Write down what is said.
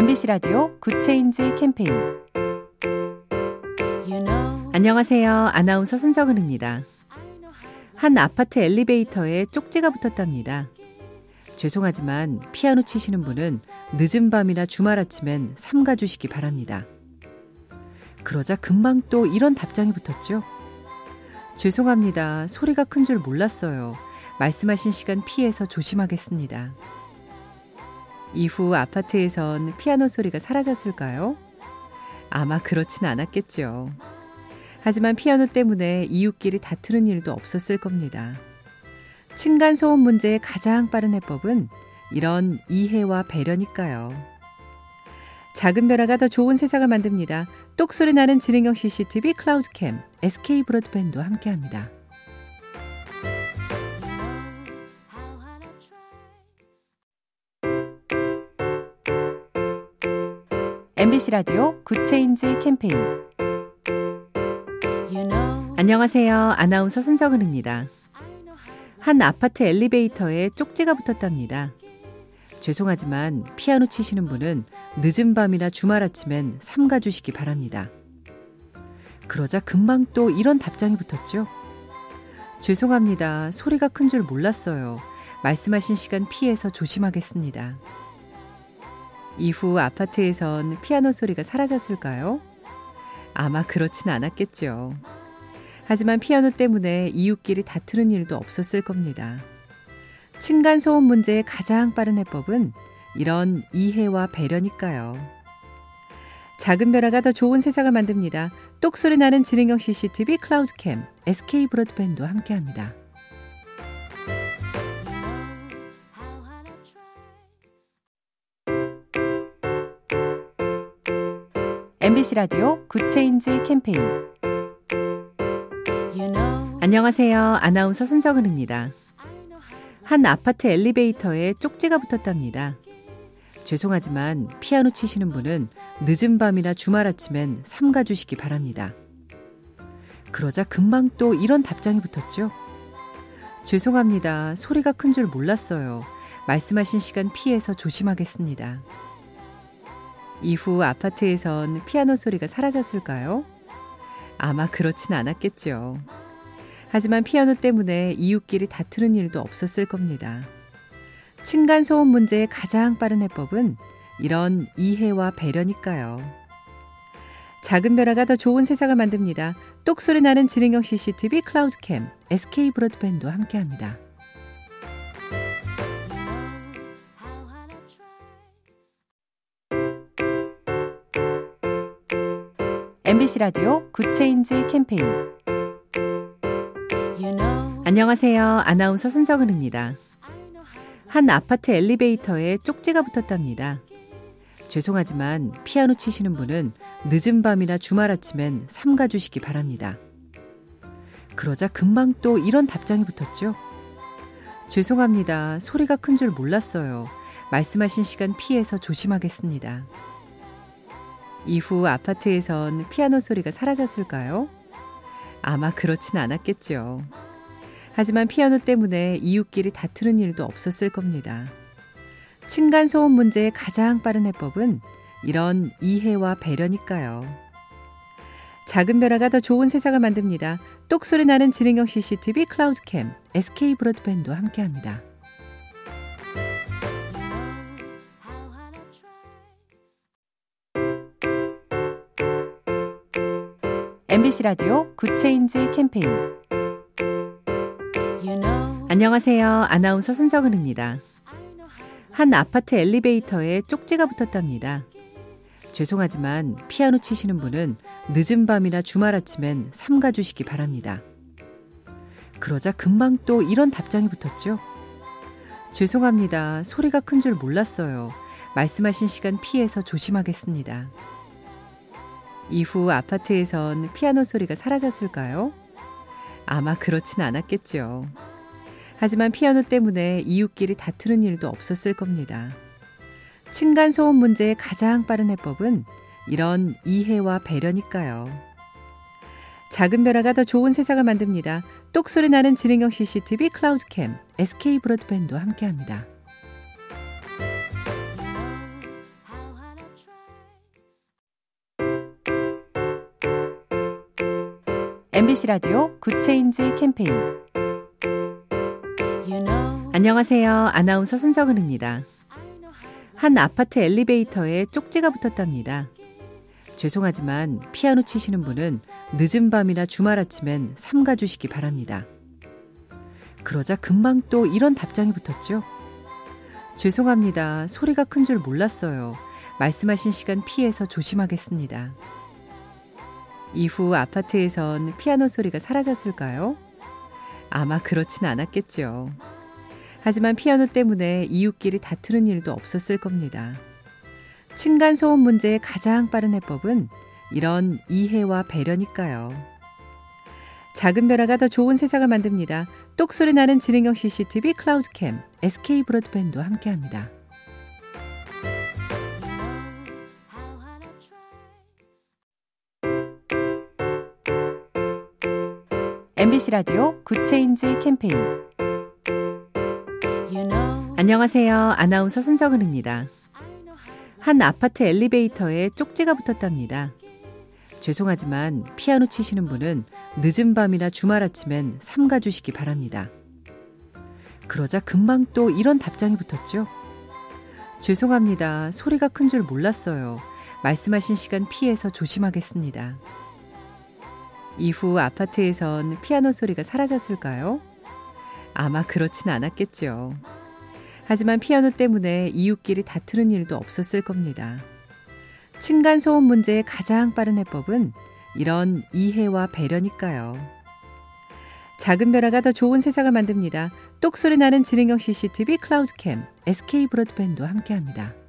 MBC 라디오 Good Change 캠페인 안녕하세요. 아나운서 손정은입니다. 한 아파트 엘리베이터에 쪽지가 붙었답니다. 죄송하지만 피아노 치시는 분은 늦은 밤이나 주말 아침엔 삼가 주시기 바랍니다. 그러자 금방 또 이런 답장이 붙었죠. 죄송합니다. 소리가 큰 줄 몰랐어요. 말씀하신 시간 피해서 조심하겠습니다. 이후 아파트에선 피아노 소리가 사라졌을까요? 아마 그렇진 않았겠죠. 하지만 피아노 때문에 이웃끼리 다투는 일도 없었을 겁니다. 층간 소음 문제의 가장 빠른 해법은 이런 이해와 배려니까요. 작은 변화가 더 좋은 세상을 만듭니다. 똑소리 나는 지능형 CCTV 클라우드캠, SK 브로드밴드와 함께합니다. MBC 라디오 Good Change 캠페인 안녕하세요. 아나운서 손정은입니다. 한 아파트 엘리베이터에 쪽지가 붙었답니다. 죄송하지만 피아노 치시는 분은 늦은 밤이나 주말 아침엔 삼가 주시기 바랍니다. 그러자 금방 또 이런 답장이 붙었죠. 죄송합니다. 소리가 큰 줄 몰랐어요. 말씀하신 시간 피해서 조심하겠습니다. 이후 아파트에선 피아노 소리가 사라졌을까요? 아마 그렇진 않았겠죠. 하지만 피아노 때문에 이웃끼리 다투는 일도 없었을 겁니다. 층간 소음 문제의 가장 빠른 해법은 이런 이해와 배려니까요. 작은 변화가 더 좋은 세상을 만듭니다. 똑소리 나는 지능형 CCTV 클라우드캠, SK 브로드밴드와 함께합니다. MBC 라디오 Good Change 캠페인 안녕하세요. 아나운서 손정은입니다. 한 아파트 엘리베이터에 쪽지가 붙었답니다. 죄송하지만 피아노 치시는 분은 늦은 밤이나 주말 아침엔 삼가 주시기 바랍니다. 그러자 금방 또 이런 답장이 붙었죠. 죄송합니다. 소리가 큰 줄 몰랐어요. 말씀하신 시간 피해서 조심하겠습니다. 이후 아파트에선 피아노 소리가 사라졌을까요? 아마 그렇진 않았겠죠. 하지만 피아노 때문에 이웃끼리 다투는 일도 없었을 겁니다. 층간 소음 문제의 가장 빠른 해법은 이런 이해와 배려니까요. 작은 변화가 더 좋은 세상을 만듭니다. 똑소리 나는 지능형 CCTV 클라우드캠, SK 브로드밴드와 함께합니다. MBC 라디오 Good Change 캠페인 안녕하세요. 아나운서 손정은입니다. 한 아파트 엘리베이터에 쪽지가 붙었답니다. 죄송하지만 피아노 치시는 분은 늦은 밤이나 주말 아침엔 삼가 주시기 바랍니다. 그러자 금방 또 이런 답장이 붙었죠. 죄송합니다. 소리가 큰 줄 몰랐어요. 말씀하신 시간 피해서 조심하겠습니다. 이후 아파트에선 피아노 소리가 사라졌을까요? 아마 그렇진 않았겠죠. 하지만 피아노 때문에 이웃끼리 다투는 일도 없었을 겁니다. 층간 소음 문제의 가장 빠른 해법은 이런 이해와 배려니까요. 작은 변화가 더 좋은 세상을 만듭니다. 똑소리 나는 지능형 CCTV 클라우드캠, SK 브로드밴드와 함께합니다. MBC 라디오 Good Change 캠페인 안녕하세요. 아나운서 손정은입니다. 한 아파트 엘리베이터에 쪽지가 붙었답니다. 죄송하지만 피아노 치시는 분은 늦은 밤이나 주말 아침엔 삼가 주시기 바랍니다. 그러자 금방 또 이런 답장이 붙었죠. 죄송합니다. 소리가 큰 줄 몰랐어요. 말씀하신 시간 피해서 조심하겠습니다. 이후 아파트에선 피아노 소리가 사라졌을까요? 아마 그렇진 않았겠죠. 하지만 피아노 때문에 이웃끼리 다투는 일도 없었을 겁니다. 층간 소음 문제의 가장 빠른 해법은 이런 이해와 배려니까요. 작은 변화가 더 좋은 세상을 만듭니다. 똑소리 나는 지능형 CCTV 클라우드캠, SK 브로드밴드와 함께합니다. MBC 라디오 Good Change 캠페인 안녕하세요. 아나운서 손정은입니다. 한 아파트 엘리베이터에 쪽지가 붙었답니다. 죄송하지만 피아노 치시는 분은 늦은 밤이나 주말 아침엔 삼가 주시기 바랍니다. 그러자 금방 또 이런 답장이 붙었죠. 죄송합니다. 소리가 큰 줄 몰랐어요. 말씀하신 시간 피해서 조심하겠습니다. 이후 아파트에선 피아노 소리가 사라졌을까요? 아마 그렇진 않았겠죠. 하지만 피아노 때문에 이웃끼리 다투는 일도 없었을 겁니다. 층간 소음 문제의 가장 빠른 해법은 이런 이해와 배려니까요. 작은 변화가 더 좋은 세상을 만듭니다. 똑소리 나는 지능형 CCTV 클라우드캠, SK 브로드밴드와 함께합니다. MBC 라디오 Good Change 캠페인 안녕하세요. 아나운서 손정은입니다. 한 아파트 엘리베이터에 쪽지가 붙었답니다. 죄송하지만 피아노 치시는 분은 늦은 밤이나 주말 아침엔 삼가 주시기 바랍니다. 그러자 금방 또 이런 답장이 붙었죠. 죄송합니다. 소리가 큰 줄 몰랐어요. 말씀하신 시간 피해서 조심하겠습니다. 이후 아파트에선 피아노 소리가 사라졌을까요? 아마 그렇진 않았겠죠. 하지만 피아노 때문에 이웃끼리 다투는 일도 없었을 겁니다. 층간 소음 문제의 가장 빠른 해법은 이런 이해와 배려니까요. 작은 변화가 더 좋은 세상을 만듭니다. 똑소리 나는 지능형 CCTV 클라우드캠, SK 브로드밴드와 함께합니다.